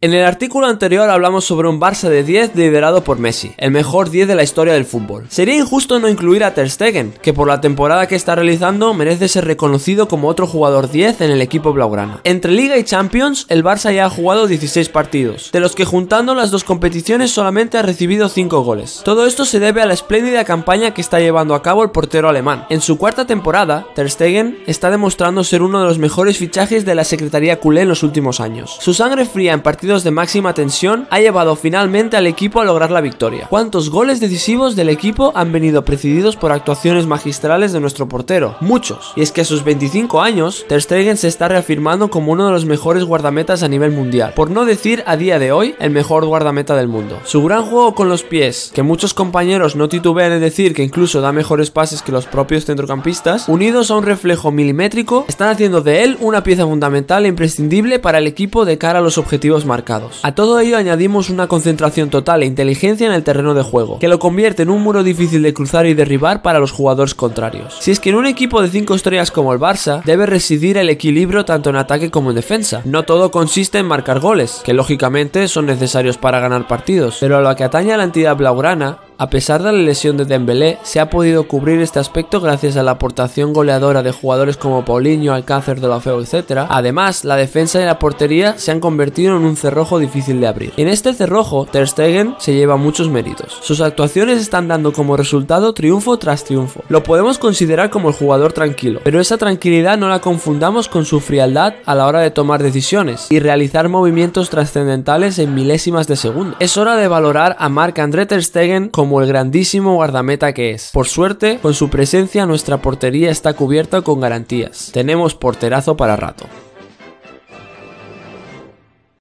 En el artículo anterior hablamos sobre un Barça de 10 liderado por Messi, el mejor 10 de la historia del fútbol. Sería injusto no incluir a Ter Stegen, que por la temporada que está realizando merece ser reconocido como otro jugador 10 en el equipo blaugrana. Entre Liga y Champions, el Barça ya ha jugado 16 partidos, de los que juntando las dos competiciones solamente ha recibido 5 goles. Todo esto se debe a la espléndida campaña que está llevando a cabo el portero alemán. En su cuarta temporada, Ter Stegen está demostrando ser uno de los mejores fichajes de la Secretaría culé en los últimos años. Su sangre fría en partidos de máxima tensión ha llevado finalmente al equipo a lograr la victoria. ¿Cuántos goles decisivos del equipo han venido precedidos por actuaciones magistrales de nuestro portero? Muchos. Y es que a sus 25 años, Ter Stegen se está reafirmando como uno de los mejores guardametas a nivel mundial, por no decir a día de hoy el mejor guardameta del mundo. Su gran juego con los pies, que muchos compañeros no titubean en decir que incluso da mejores pases que los propios centrocampistas, unidos a un reflejo milimétrico, están haciendo de él una pieza fundamental e imprescindible para el equipo de cara a los objetivos marcados. A todo ello añadimos una concentración total e inteligencia en el terreno de juego, que lo convierte en un muro difícil de cruzar y derribar para los jugadores contrarios. Si es que en un equipo de 5 estrellas como el Barça, debe residir el equilibrio tanto en ataque como en defensa. No todo consiste en marcar goles, que lógicamente son necesarios para ganar partidos, pero a lo que atañe a la entidad blaugrana, a pesar de la lesión de Dembélé, se ha podido cubrir este aspecto gracias a la aportación goleadora de jugadores como Paulinho, Alcácer, De La Feo, etc. Además, la defensa y la portería se han convertido en un cerrojo difícil de abrir. En este cerrojo, Ter Stegen se lleva muchos méritos. Sus actuaciones están dando como resultado triunfo tras triunfo. Lo podemos considerar como el jugador tranquilo, pero esa tranquilidad no la confundamos con su frialdad a la hora de tomar decisiones y realizar movimientos trascendentales en milésimas de segundo. Es hora de valorar a Marc-André Ter Stegen como como el grandísimo guardameta que es. Por suerte, con su presencia nuestra portería está cubierta con garantías. Tenemos porterazo para rato.